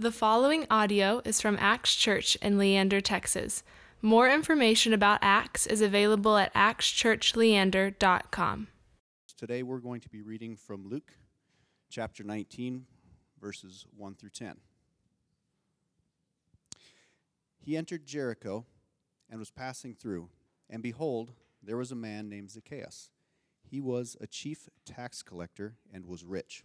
The following audio is from Acts Church in Leander, Texas. More information about Acts is available at actschurchleander.com. Today we're going to be reading from Luke chapter 19, verses 1 through 10. He entered Jericho and was passing through, and behold, there was a man named Zacchaeus. He was a chief tax collector and was rich.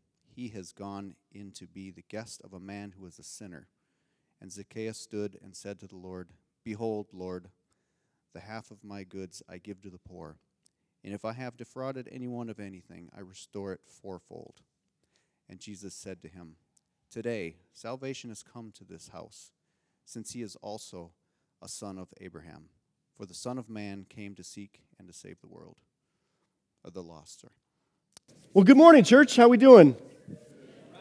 He has gone in to be the guest of a man who is a sinner. And Zacchaeus stood and said to the Lord, Behold, Lord, the half of my goods I give to the poor. And if I have defrauded anyone of anything, I restore it fourfold. And Jesus said to him, Today salvation has come to this house, since he is also a son of Abraham. For the Son of Man came to seek and to save the world, or the lost. Sorry. Well, good morning, church. How we doing?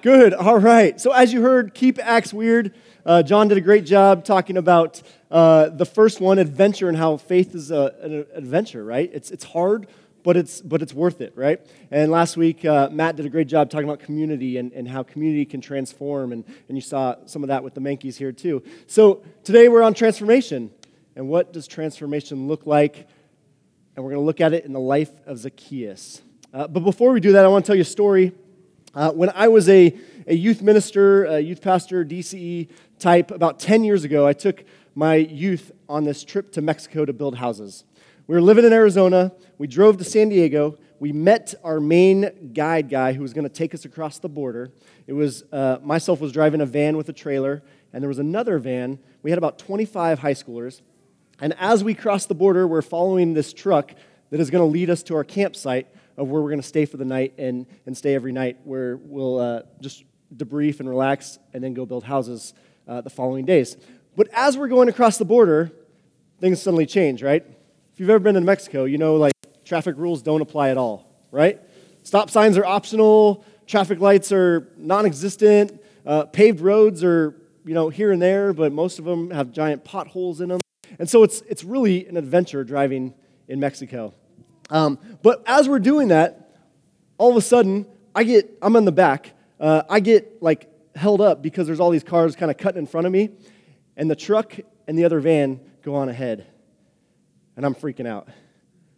Good. All right. So, as you heard, keep Acts weird. Uh, John did a great job talking about uh, the first one, adventure, and how faith is a, an adventure. Right? It's it's hard, but it's but it's worth it. Right? And last week, uh, Matt did a great job talking about community and, and how community can transform, and and you saw some of that with the Mankeys here too. So today we're on transformation, and what does transformation look like? And we're going to look at it in the life of Zacchaeus. Uh, but before we do that, I want to tell you a story. Uh, when I was a, a youth minister, a youth pastor, DCE type, about 10 years ago, I took my youth on this trip to Mexico to build houses. We were living in Arizona. We drove to San Diego. We met our main guide guy who was going to take us across the border. It was uh, myself was driving a van with a trailer, and there was another van. We had about 25 high schoolers. And as we crossed the border, we're following this truck that is going to lead us to our campsite of where we're going to stay for the night and, and stay every night, where we'll uh, just debrief and relax and then go build houses uh, the following days. But as we're going across the border, things suddenly change, right? If you've ever been to Mexico, you know like traffic rules don't apply at all, right? Stop signs are optional, traffic lights are non existent, uh, paved roads are you know here and there, but most of them have giant potholes in them. And so it's, it's really an adventure driving in Mexico. Um, but as we're doing that, all of a sudden, I get, I'm in the back. Uh, I get like held up because there's all these cars kind of cutting in front of me, and the truck and the other van go on ahead. And I'm freaking out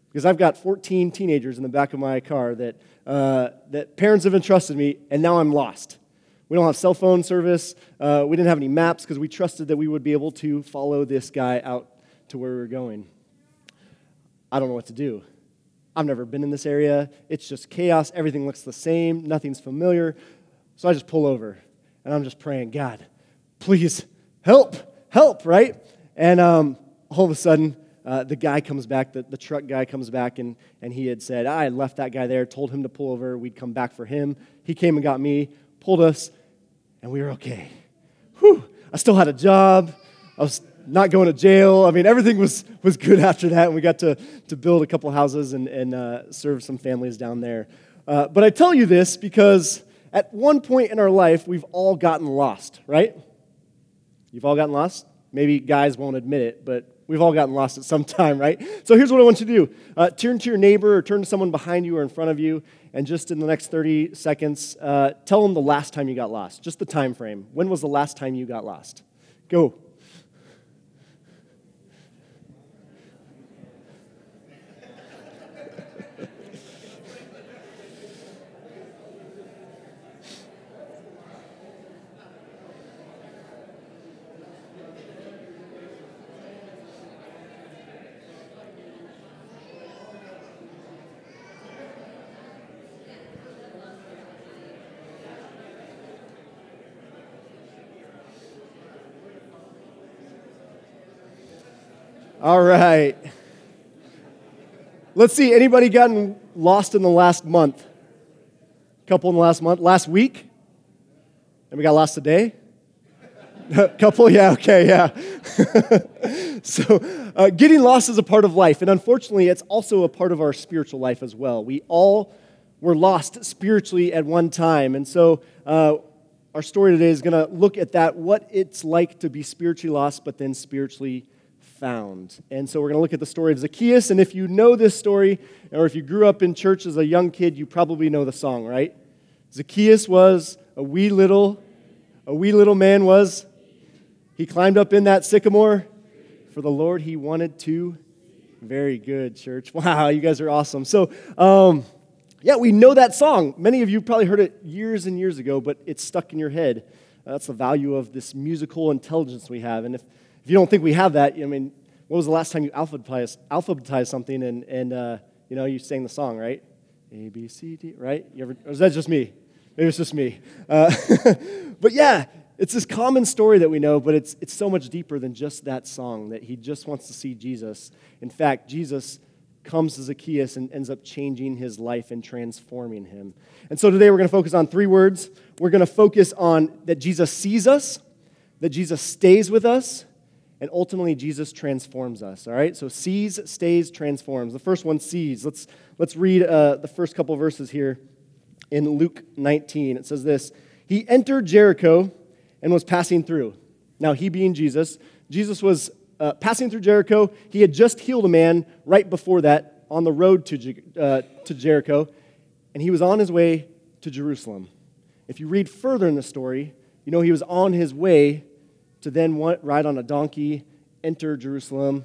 because I've got 14 teenagers in the back of my car that, uh, that parents have entrusted me, and now I'm lost. We don't have cell phone service. Uh, we didn't have any maps because we trusted that we would be able to follow this guy out to where we were going. I don't know what to do. I've never been in this area. It's just chaos. Everything looks the same. Nothing's familiar. So I just pull over and I'm just praying, God, please help, help, right? And um, all of a sudden, uh, the guy comes back, the, the truck guy comes back, and, and he had said, I left that guy there, told him to pull over. We'd come back for him. He came and got me, pulled us, and we were okay. Whew. I still had a job. I was not going to jail. I mean, everything was, was good after that, and we got to, to build a couple houses and, and uh, serve some families down there. Uh, but I tell you this because at one point in our life, we've all gotten lost, right? You've all gotten lost? Maybe guys won't admit it, but we've all gotten lost at some time, right? So here's what I want you to do uh, turn to your neighbor or turn to someone behind you or in front of you, and just in the next 30 seconds, uh, tell them the last time you got lost, just the time frame. When was the last time you got lost? Go. All right. Let's see. Anybody gotten lost in the last month? A Couple in the last month? Last week? And we got lost today? A couple? Yeah, okay, yeah. so, uh, getting lost is a part of life, and unfortunately, it's also a part of our spiritual life as well. We all were lost spiritually at one time, and so uh, our story today is going to look at that what it's like to be spiritually lost, but then spiritually found. And so, we're going to look at the story of Zacchaeus, and if you know this story, or if you grew up in church as a young kid, you probably know the song, right? Zacchaeus was a wee little, a wee little man was he climbed up in that sycamore for the Lord he wanted to. Very good, church. Wow, you guys are awesome. So, um, yeah, we know that song. Many of you probably heard it years and years ago, but it's stuck in your head. That's the value of this musical intelligence we have. And if, if you don't think we have that, I mean, when was the last time you alphabetized, alphabetized something and, and uh, you know, you sang the song, right? A, B, C, D, right? You ever, or is that just me? Maybe it's just me. Uh, but yeah, it's this common story that we know, but it's, it's so much deeper than just that song that he just wants to see Jesus. In fact, Jesus comes to Zacchaeus and ends up changing his life and transforming him. And so today we're going to focus on three words. We're going to focus on that Jesus sees us, that Jesus stays with us, and ultimately Jesus transforms us. All right? So sees, stays, transforms. The first one sees. Let's, let's read uh, the first couple verses here in Luke 19. It says this He entered Jericho and was passing through. Now, he being Jesus, Jesus was uh, passing through Jericho. He had just healed a man right before that on the road to, uh, to Jericho, and he was on his way to Jerusalem. If you read further in the story, you know he was on his way to then ride on a donkey, enter Jerusalem,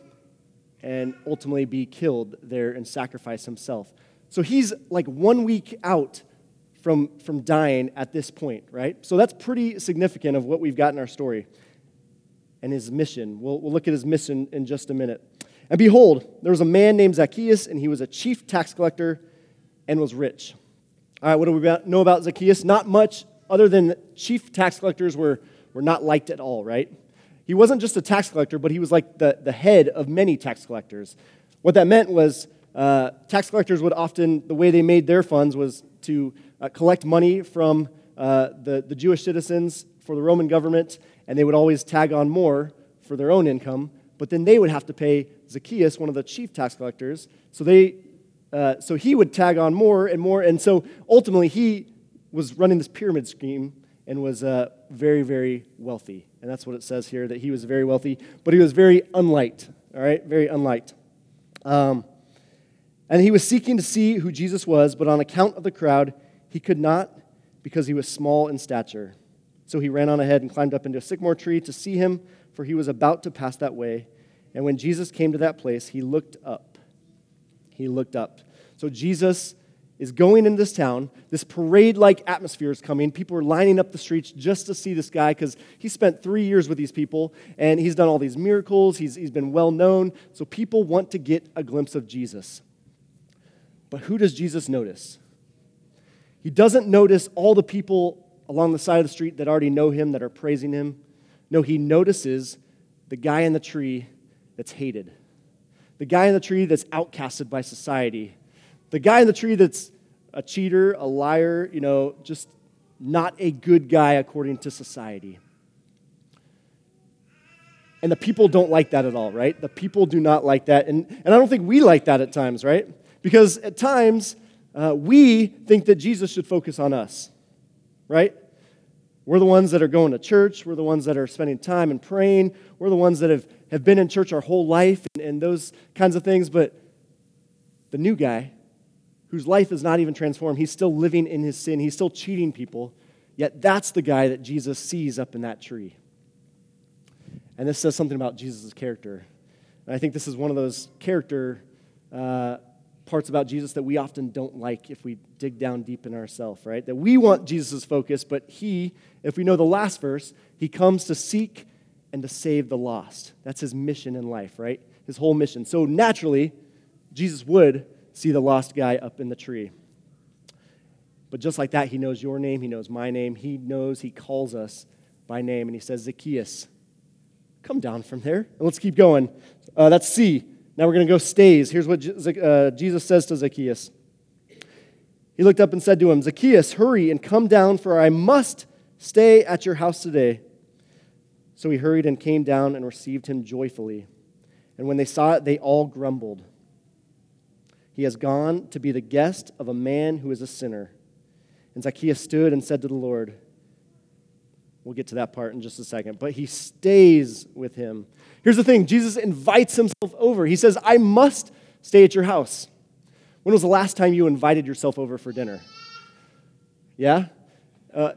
and ultimately be killed there and sacrifice himself. So he's like one week out from, from dying at this point, right? So that's pretty significant of what we've got in our story and his mission. We'll, we'll look at his mission in just a minute. And behold, there was a man named Zacchaeus, and he was a chief tax collector and was rich. All right, what do we know about Zacchaeus? Not much other than chief tax collectors were, were not liked at all, right? He wasn't just a tax collector, but he was like the, the head of many tax collectors. What that meant was uh, tax collectors would often, the way they made their funds was to uh, collect money from uh, the, the Jewish citizens for the Roman government, and they would always tag on more for their own income. But then they would have to pay Zacchaeus, one of the chief tax collectors. So they, uh, so he would tag on more and more, and so ultimately he was running this pyramid scheme and was uh, very, very wealthy. And that's what it says here that he was very wealthy, but he was very unliked. All right, very unliked. Um, and he was seeking to see who Jesus was, but on account of the crowd, he could not because he was small in stature. So he ran on ahead and climbed up into a sycamore tree to see him, for he was about to pass that way. And when Jesus came to that place, he looked up. He looked up. So Jesus is going in this town. This parade like atmosphere is coming. People are lining up the streets just to see this guy because he spent three years with these people and he's done all these miracles. He's, he's been well known. So people want to get a glimpse of Jesus. But who does Jesus notice? He doesn't notice all the people along the side of the street that already know him, that are praising him. No, he notices the guy in the tree that's hated, the guy in the tree that's outcasted by society, the guy in the tree that's a cheater, a liar, you know, just not a good guy according to society. And the people don't like that at all, right? The people do not like that. And, and I don't think we like that at times, right? Because at times, uh, we think that Jesus should focus on us, right? We're the ones that are going to church. We're the ones that are spending time and praying. We're the ones that have, have been in church our whole life and, and those kinds of things. But the new guy, whose life is not even transformed, he's still living in his sin, he's still cheating people. Yet that's the guy that Jesus sees up in that tree. And this says something about Jesus' character. And I think this is one of those character uh, parts about Jesus that we often don't like if we dig down deep in ourselves, right? That we want Jesus' focus, but he, if we know the last verse, he comes to seek and to save the lost. That's his mission in life, right? His whole mission. So naturally, Jesus would see the lost guy up in the tree. But just like that, he knows your name, he knows my name, he knows he calls us by name, and he says, Zacchaeus, come down from there. And let's keep going. Uh, that's C. Now we're going to go stays. Here's what uh, Jesus says to Zacchaeus. He looked up and said to him, Zacchaeus, hurry and come down, for I must stay at your house today. So he hurried and came down and received him joyfully. And when they saw it, they all grumbled. He has gone to be the guest of a man who is a sinner. And Zacchaeus stood and said to the Lord, We'll get to that part in just a second. But he stays with him. Here's the thing Jesus invites himself over. He says, I must stay at your house. When was the last time you invited yourself over for dinner? Yeah? Uh,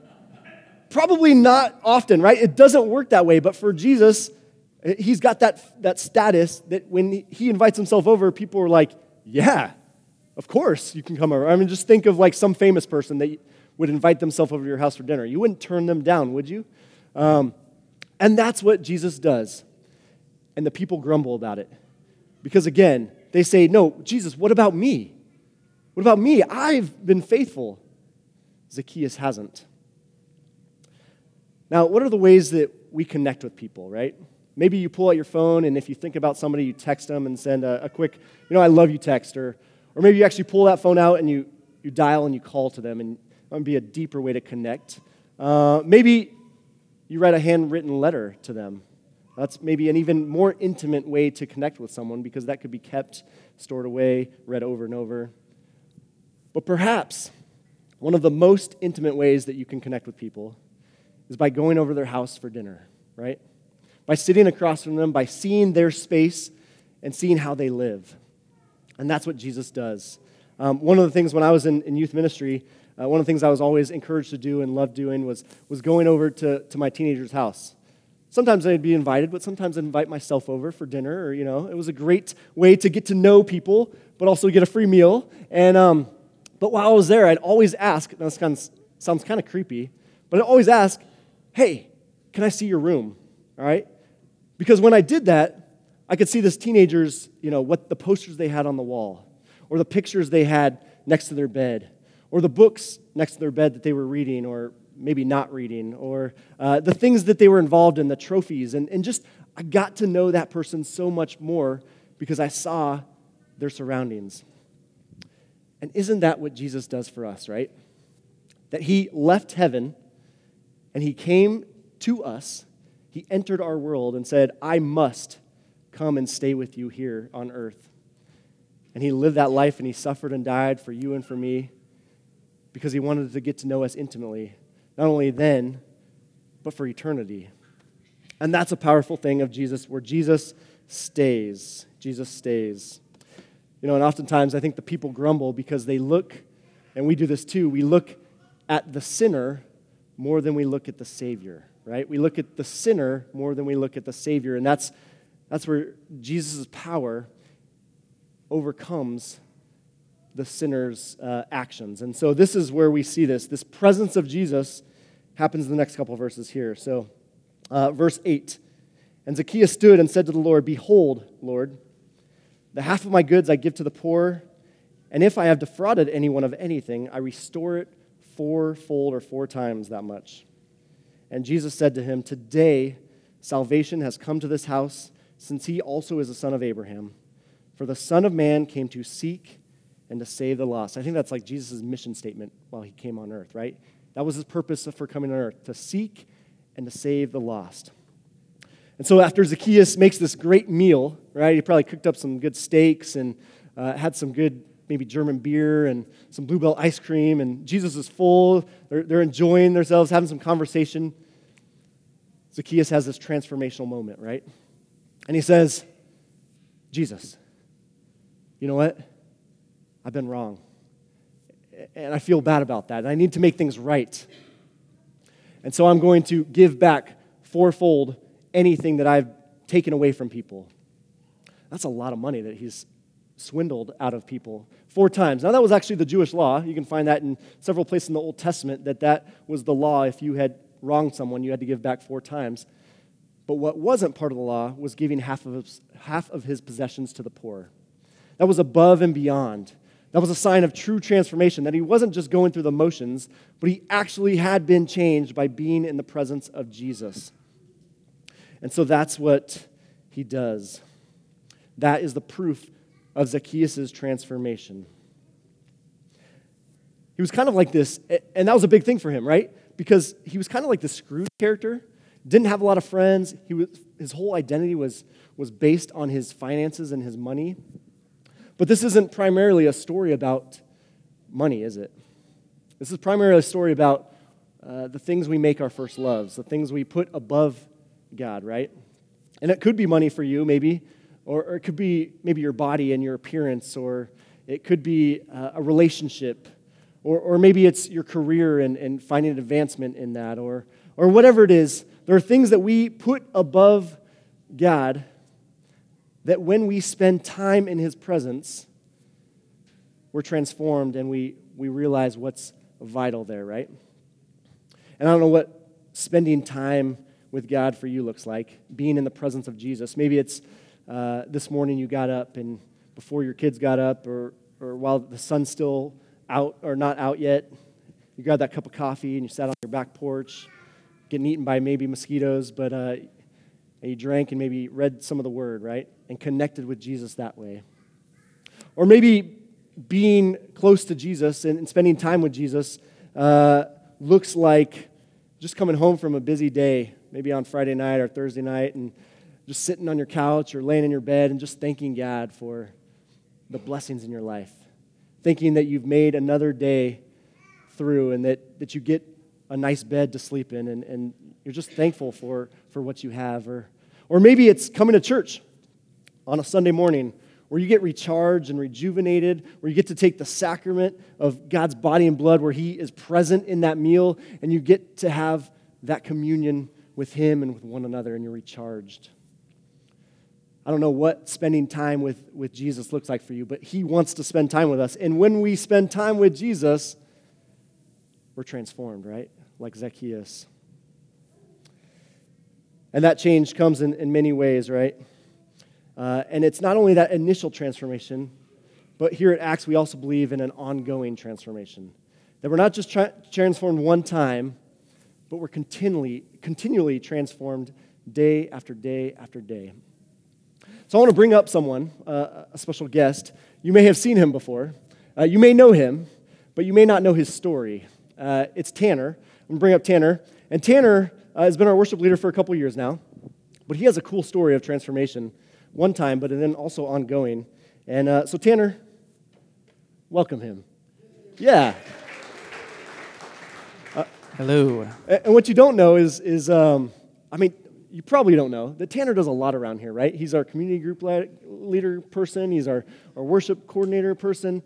probably not often, right? It doesn't work that way. But for Jesus, he's got that, that status that when he invites himself over, people are like, yeah, of course you can come over. I mean, just think of like some famous person that would invite themselves over to your house for dinner. You wouldn't turn them down, would you? Um, and that's what Jesus does. And the people grumble about it. Because again, they say, No, Jesus, what about me? What about me? I've been faithful. Zacchaeus hasn't. Now, what are the ways that we connect with people, right? Maybe you pull out your phone, and if you think about somebody, you text them and send a, a quick, you know, I love you text. Or, or maybe you actually pull that phone out and you, you dial and you call to them. And that would be a deeper way to connect. Uh, maybe you write a handwritten letter to them. That's maybe an even more intimate way to connect with someone because that could be kept, stored away, read over and over. But perhaps one of the most intimate ways that you can connect with people is by going over their house for dinner, right? By sitting across from them, by seeing their space and seeing how they live. And that's what Jesus does. Um, one of the things when I was in, in youth ministry, uh, one of the things I was always encouraged to do and loved doing was, was going over to, to my teenager's house. Sometimes I'd be invited, but sometimes I'd invite myself over for dinner, or, you know, it was a great way to get to know people, but also get a free meal. And, um, but while I was there, I'd always ask, now this kind of, sounds kind of creepy, but I'd always ask, hey, can I see your room? All right? Because when I did that, I could see this teenagers, you know, what the posters they had on the wall, or the pictures they had next to their bed, or the books next to their bed that they were reading or maybe not reading, or uh, the things that they were involved in, the trophies. And, and just, I got to know that person so much more because I saw their surroundings. And isn't that what Jesus does for us, right? That he left heaven and he came to us, he entered our world and said, I must come and stay with you here on earth. And he lived that life and he suffered and died for you and for me because he wanted to get to know us intimately, not only then, but for eternity. And that's a powerful thing of Jesus, where Jesus stays. Jesus stays. You know, and oftentimes I think the people grumble because they look, and we do this too, we look at the sinner more than we look at the Savior, right? We look at the sinner more than we look at the Savior. And that's, that's where Jesus' power overcomes the sinner's uh, actions. And so this is where we see this. This presence of Jesus happens in the next couple verses here. So, uh, verse 8 And Zacchaeus stood and said to the Lord, Behold, Lord, the half of my goods I give to the poor, and if I have defrauded anyone of anything, I restore it fourfold or four times that much. And Jesus said to him, Today salvation has come to this house, since he also is a son of Abraham. For the Son of Man came to seek and to save the lost. I think that's like Jesus' mission statement while he came on earth, right? That was his purpose for coming on earth to seek and to save the lost. And so after Zacchaeus makes this great meal, right, he probably cooked up some good steaks and uh, had some good, maybe German beer and some Blue Bell ice cream, and Jesus is full. They're, they're enjoying themselves, having some conversation. Zacchaeus has this transformational moment, right? And he says, Jesus, you know what? I've been wrong. And I feel bad about that. And I need to make things right. And so I'm going to give back fourfold anything that I've taken away from people. That's a lot of money that he's swindled out of people four times. Now, that was actually the Jewish law. You can find that in several places in the Old Testament that that was the law. If you had wronged someone, you had to give back four times. But what wasn't part of the law was giving half of his, half of his possessions to the poor. That was above and beyond. That was a sign of true transformation, that he wasn't just going through the motions, but he actually had been changed by being in the presence of Jesus. And so that's what he does. That is the proof of Zacchaeus' transformation. He was kind of like this, and that was a big thing for him, right? because he was kind of like the Scrooge character. Didn't have a lot of friends. He was, his whole identity was, was based on his finances and his money. But this isn't primarily a story about money, is it? This is primarily a story about uh, the things we make our first loves, the things we put above God, right? And it could be money for you, maybe, or, or it could be maybe your body and your appearance, or it could be uh, a relationship, or, or maybe it's your career and, and finding advancement in that, or, or whatever it is. There are things that we put above God that when we spend time in His presence, we're transformed and we, we realize what's vital there, right? And I don't know what spending time with God for you looks like, being in the presence of Jesus. Maybe it's uh, this morning you got up and before your kids got up, or, or while the sun's still out or not out yet, you grabbed that cup of coffee and you sat on your back porch, getting eaten by maybe mosquitoes, but uh, you drank and maybe read some of the word, right? And connected with Jesus that way. Or maybe being close to Jesus and, and spending time with Jesus uh, looks like just coming home from a busy day, maybe on Friday night or Thursday night, and just sitting on your couch or laying in your bed and just thanking God for the blessings in your life. Thinking that you've made another day through and that, that you get a nice bed to sleep in and, and you're just thankful for, for what you have. Or, or maybe it's coming to church on a Sunday morning where you get recharged and rejuvenated, where you get to take the sacrament of God's body and blood, where He is present in that meal, and you get to have that communion with Him and with one another, and you're recharged. I don't know what spending time with, with Jesus looks like for you, but He wants to spend time with us. And when we spend time with Jesus, we're transformed, right? Like Zacchaeus. And that change comes in, in many ways, right? Uh, and it's not only that initial transformation, but here at Acts, we also believe in an ongoing transformation. That we're not just tra- transformed one time, but we're continually, continually transformed day after day after day. So I want to bring up someone, uh, a special guest. You may have seen him before. Uh, you may know him, but you may not know his story. Uh, it's Tanner. I'm going to bring up Tanner. And Tanner uh, has been our worship leader for a couple years now, but he has a cool story of transformation one time, but then also ongoing. And uh, so, Tanner, welcome him. Yeah. Uh, Hello. And what you don't know is, is um, I mean, you probably don't know that Tanner does a lot around here, right? He's our community group leader person, he's our, our worship coordinator person,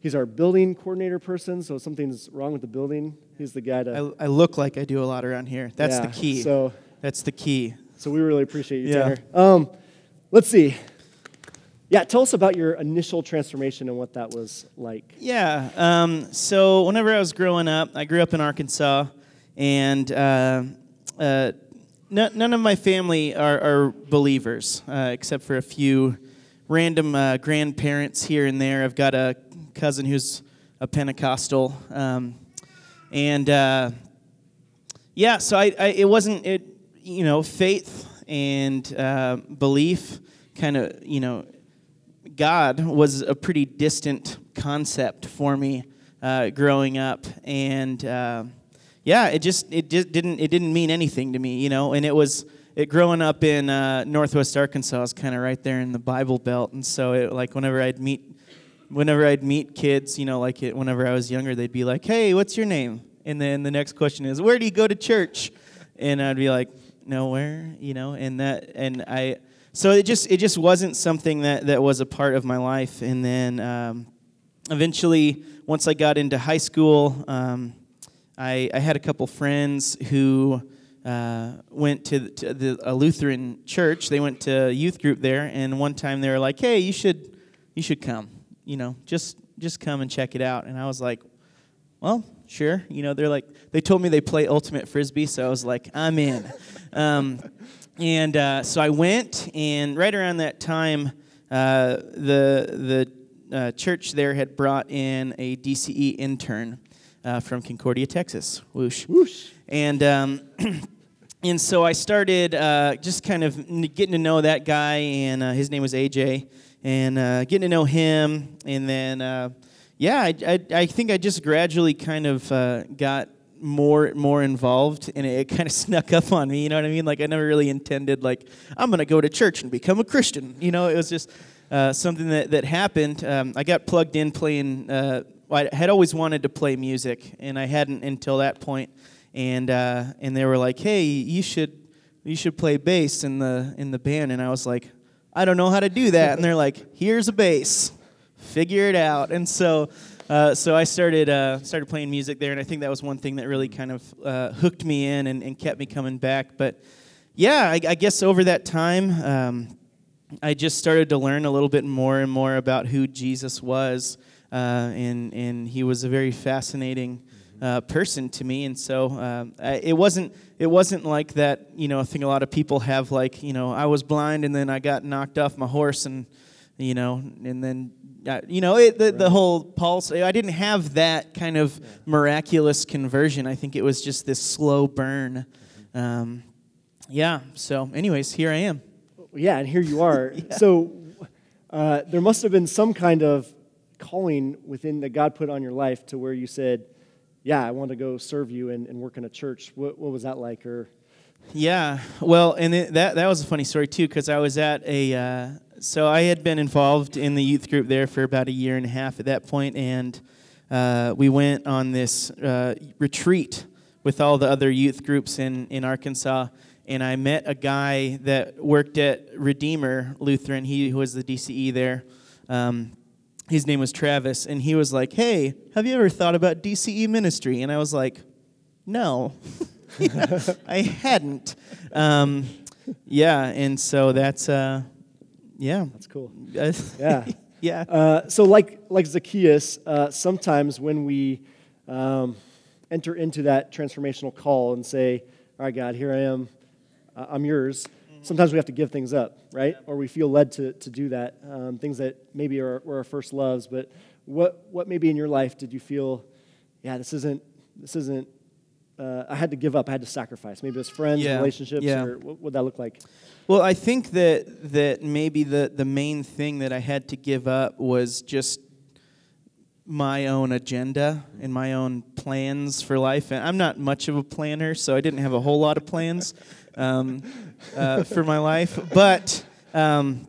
he's our building coordinator person. So, if something's wrong with the building, he's the guy to. I, I look like I do a lot around here. That's yeah, the key. So, that's the key. So, we really appreciate you, yeah. Tanner. Um, Let's see. Yeah, tell us about your initial transformation and what that was like. Yeah. Um, so whenever I was growing up, I grew up in Arkansas, and uh, uh, n- none of my family are, are believers, uh, except for a few random uh, grandparents here and there. I've got a cousin who's a Pentecostal, um, and uh, yeah. So I, I, it wasn't it, you know, faith and uh, belief kind of, you know, God was a pretty distant concept for me uh, growing up, and uh, yeah, it just it just didn't it didn't mean anything to me, you know. And it was it growing up in uh, Northwest Arkansas kind of right there in the Bible Belt, and so it, like whenever I'd meet whenever I'd meet kids, you know, like it, whenever I was younger, they'd be like, "Hey, what's your name?" And then the next question is, "Where do you go to church?" And I'd be like, nowhere, you know, and that and I so it just it just wasn't something that that was a part of my life. And then um, eventually, once I got into high school, um, I, I had a couple friends who. Uh, went to, to the, a Lutheran church. They went to youth group there, and one time they were like, "Hey, you should, you should come. You know, just just come and check it out." And I was like, "Well, sure." You know, they're like, they told me they play ultimate frisbee, so I was like, "I'm in." Um, and uh, so I went, and right around that time, uh, the the uh, church there had brought in a DCE intern uh, from Concordia, Texas. Whoosh. Whoosh. And um, and so I started uh, just kind of getting to know that guy, and uh, his name was AJ, and getting to know him, and then yeah, I, I, I think I just gradually kind of got more more involved and it, it kind of snuck up on me you know what i mean like i never really intended like i'm going to go to church and become a christian you know it was just uh, something that, that happened um, i got plugged in playing uh, i had always wanted to play music and i hadn't until that point. and uh, and they were like hey you should you should play bass in the in the band. And i was like i don't know how to do that. And they're like here's a bass. Figure it out. And so uh, so I started uh, started playing music there, and I think that was one thing that really kind of uh, hooked me in and, and, kept me coming back. But yeah, I, I guess over that time, um, I just started to learn a little bit more and more about who Jesus was, uh, and and he was a very fascinating. Uh, person to me, and so um, it wasn't it wasn't like that. You know, I think a lot of people have like you know I was blind and then I got knocked off my horse and you know and then uh, you know, it, the, right. the whole pulse, I didn't have that kind of yeah. miraculous conversion. I think it was just this slow burn. Mm-hmm. Um, yeah, so, anyways, here I am. Yeah, and here you are. yeah. So, uh, there must have been some kind of calling within that God put on your life to where you said, Yeah, I want to go serve you and, and work in a church. What, what was that like? Or yeah, well, and it, that that was a funny story too, because I was at a uh, so I had been involved in the youth group there for about a year and a half at that point, and uh, we went on this uh, retreat with all the other youth groups in, in Arkansas. And I met a guy that worked at Redeemer Lutheran. He was the DCE there. Um, his name was Travis, and he was like, "Hey, have you ever thought about DCE ministry?" And I was like, "No, I hadn't." Um, yeah, and so that's uh, yeah. That's cool. yeah. yeah. Uh, so, like, like Zacchaeus, uh, sometimes when we um, enter into that transformational call and say, All right, God, here I am, uh, I'm yours. Sometimes we have to give things up, right? Or we feel led to, to do that. Um, things that maybe are, were our first loves. But what, what maybe in your life did you feel, yeah, this isn't, this isn't, uh, I had to give up, I had to sacrifice? Maybe it's friends, yeah. relationships, yeah. or what would that look like? Well, I think that that maybe the the main thing that I had to give up was just my own agenda and my own plans for life. And I'm not much of a planner, so I didn't have a whole lot of plans um, uh, for my life. But um,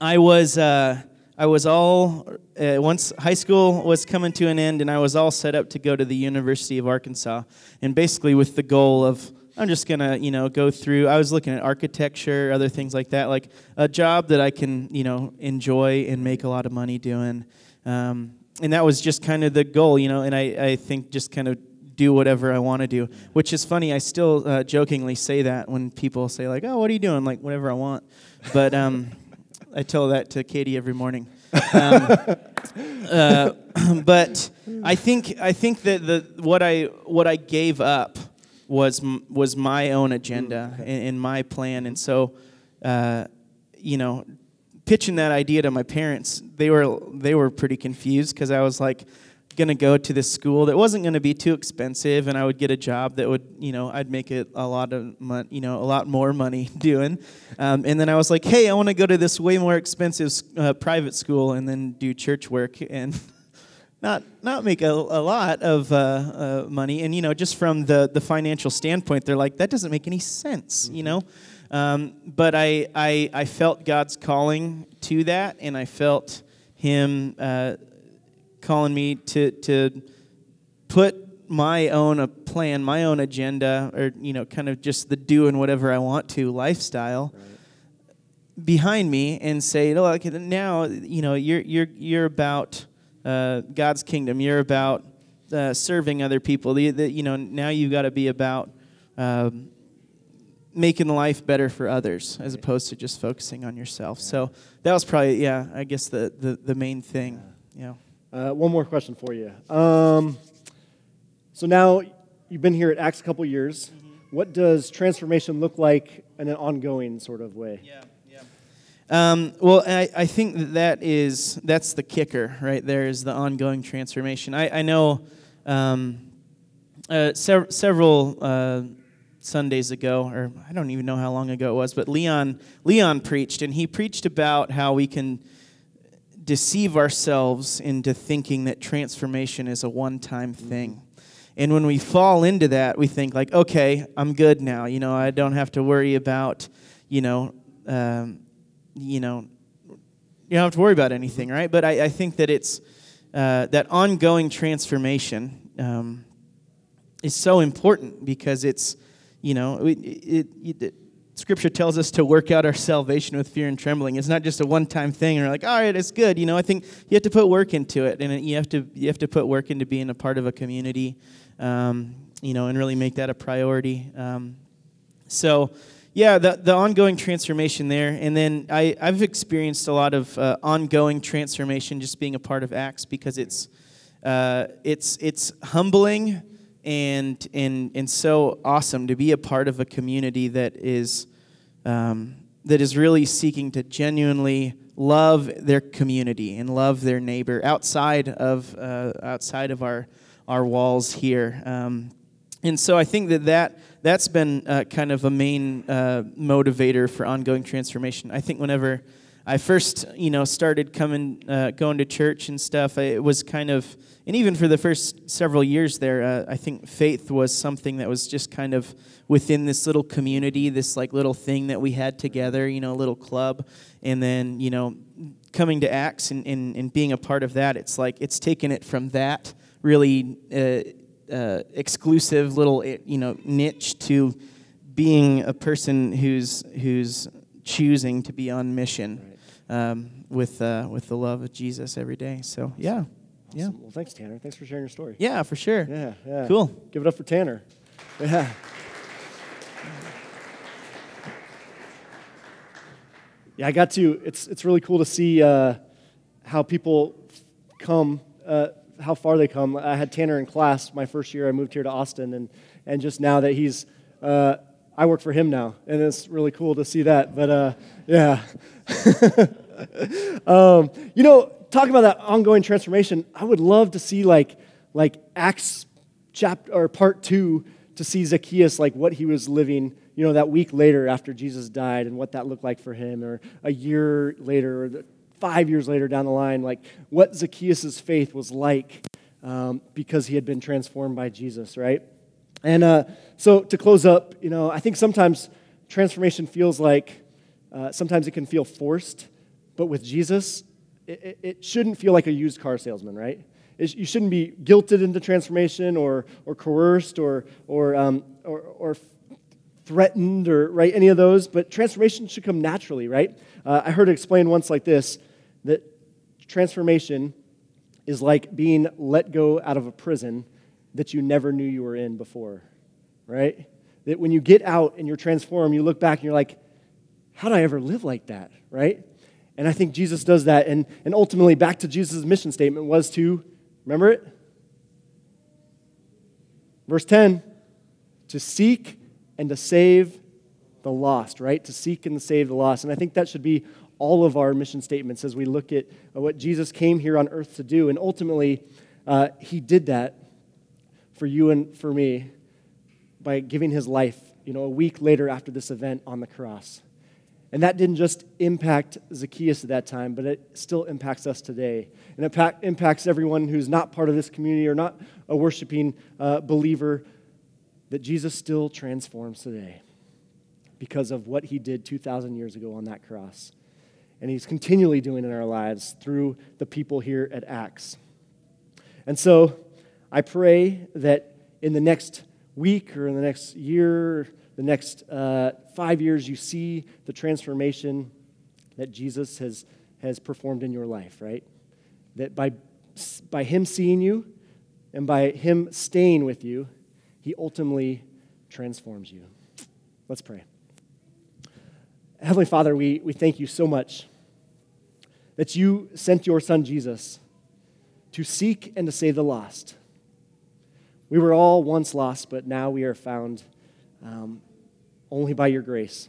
I was. Uh, I was all uh, once high school was coming to an end, and I was all set up to go to the University of Arkansas, and basically with the goal of I'm just gonna, you know, go through. I was looking at architecture, other things like that, like a job that I can, you know, enjoy and make a lot of money doing. Um, and that was just kind of the goal, you know. And I, I think just kind of do whatever I want to do, which is funny. I still uh, jokingly say that when people say like, "Oh, what are you doing?" Like whatever I want. But um, I tell that to Katie every morning. Um, uh, but I think I think that the what I what I gave up was was my own agenda and, and my plan, and so uh, you know, pitching that idea to my parents, they were they were pretty confused because I was like going to go to this school that wasn't going to be too expensive and I would get a job that would, you know, I'd make it a lot of money, you know, a lot more money doing. Um, and then I was like, hey, I want to go to this way more expensive uh, private school and then do church work. And not not make a, a lot of uh, uh, money. And you know, just from the the financial standpoint, they're like that doesn't make any sense. Mm-hmm. You know, um, but I, I I felt God's calling to that, and I felt Him uh, calling me to to put my own uh, plan, my own agenda, or you know, kind of just the doing whatever I want to lifestyle. Right behind me and say, look, now you know you're you're you're about uh, God's kingdom. You're about uh, serving other people. The, the, you know, now you've got to be about um, making life better for others as opposed to just focusing on yourself. Yeah. So that was probably, yeah, I guess the, the, the main thing. Yeah. Uh, one more question for you. Um, so now you've been here at Acts a couple years. Mm-hmm. What does transformation look like in an ongoing sort of way? Yeah. Um, well, I, I think that, that is that's the kicker right there is the ongoing transformation. I, I know um, uh, sev- several uh, Sundays ago, or I don't even know how long ago it was, but Leon Leon preached, and he preached about how we can deceive ourselves into thinking that transformation is a one-time thing. And when we fall into that, we think like, okay, I'm good now. You know, I don't have to worry about, you know, um, you know, you don't have to worry about anything, right? But I, I think that it's uh, that ongoing transformation um, is so important because it's, you know, it, it, it, Scripture tells us to work out our salvation with fear and trembling. It's not just a one-time thing. And we're like, all right, it's good. You know, I think you have to put work into it, and you have to you have to put work into being a part of a community, um, you know, and really make that a priority. Um, so, yeah, the the ongoing transformation there, and then I I've experienced a lot of uh, ongoing transformation just being a part of Acts because it's uh, it's it's humbling and and and so awesome to be a part of a community that is um, that is really seeking to genuinely love their community and love their neighbor outside of uh, outside of our our walls here. Um, and so I think that, that that's been uh, kind of a main uh, motivator for ongoing transformation. I think whenever I first, you know, started coming, uh, going to church and stuff, it was kind of, and even for the first several years there, uh, I think faith was something that was just kind of within this little community, this like little thing that we had together, you know, a little club. And then, you know, coming to Acts and, and, and being a part of that, it's like it's taken it from that really uh, uh, exclusive little, you know, niche to being a person who's who's choosing to be on mission um, with, uh, with the love of Jesus every day. So, yeah. Yeah. Awesome. Well, thanks, Tanner. Thanks for sharing your story. Yeah, for sure. Yeah, yeah. Cool. Give it up for Tanner. Yeah. Yeah, I got to. It's it's really cool to see uh, how people come, uh, how far they come. I had Tanner in class my first year. I moved here to Austin, and and just now that he's, uh, I work for him now, and it's really cool to see that. But uh, yeah, um, you know, talking about that ongoing transformation, I would love to see like like Acts chapter or part two to see Zacchaeus like what he was living, you know, that week later after Jesus died and what that looked like for him, or a year later, or five years later down the line, like what Zacchaeus' faith was like um, because he had been transformed by Jesus, right? And uh, so to close up, you know, I think sometimes transformation feels like uh, sometimes it can feel forced, but with Jesus, it, it, shouldn't feel like a used car salesman, right? You shouldn't be guilted into transformation or, or coerced or, or, um, or, or threatened or right any of those but transformation should come naturally right uh, i heard it explained once like this that transformation is like being let go out of a prison that you never knew you were in before right that when you get out and you're transformed you look back and you're like how did I ever live like that, right? And I think Jesus does that. And, and ultimately, back to Jesus' mission statement was to, remember it? Verse 10 to seek and to save the lost, right? To seek and save the lost. And I think that should be all of our mission statements as we look at what Jesus came here on earth to do. And ultimately, uh, he did that for you and for me by giving his life, you know, a week later after this event on the cross. And that didn't just impact Zacchaeus at that time, but it still impacts us today. And it pa- impacts everyone who's not part of this community or not a worshiping uh, believer, that Jesus still transforms today because of what he did 2,000 years ago on that cross. And he's continually doing in our lives through the people here at Acts. And so I pray that in the next week or in the next year, the next uh, five years, you see the transformation that Jesus has, has performed in your life, right? That by, by Him seeing you and by Him staying with you, He ultimately transforms you. Let's pray. Heavenly Father, we, we thank you so much that you sent your Son Jesus to seek and to save the lost. We were all once lost, but now we are found um, only by your grace.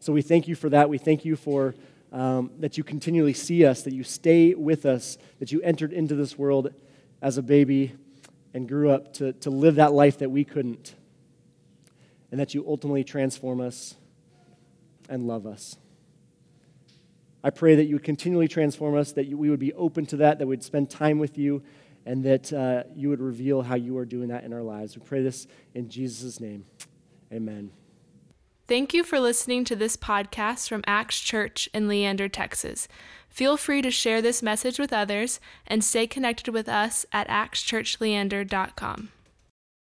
So we thank you for that. We thank you for um, that you continually see us, that you stay with us, that you entered into this world as a baby and grew up to, to live that life that we couldn't, and that you ultimately transform us and love us. I pray that you would continually transform us, that you, we would be open to that, that we'd spend time with you, and that uh, you would reveal how you are doing that in our lives. We pray this in Jesus' name. Amen. Thank you for listening to this podcast from Acts Church in Leander, Texas. Feel free to share this message with others and stay connected with us at actschurchleander.com.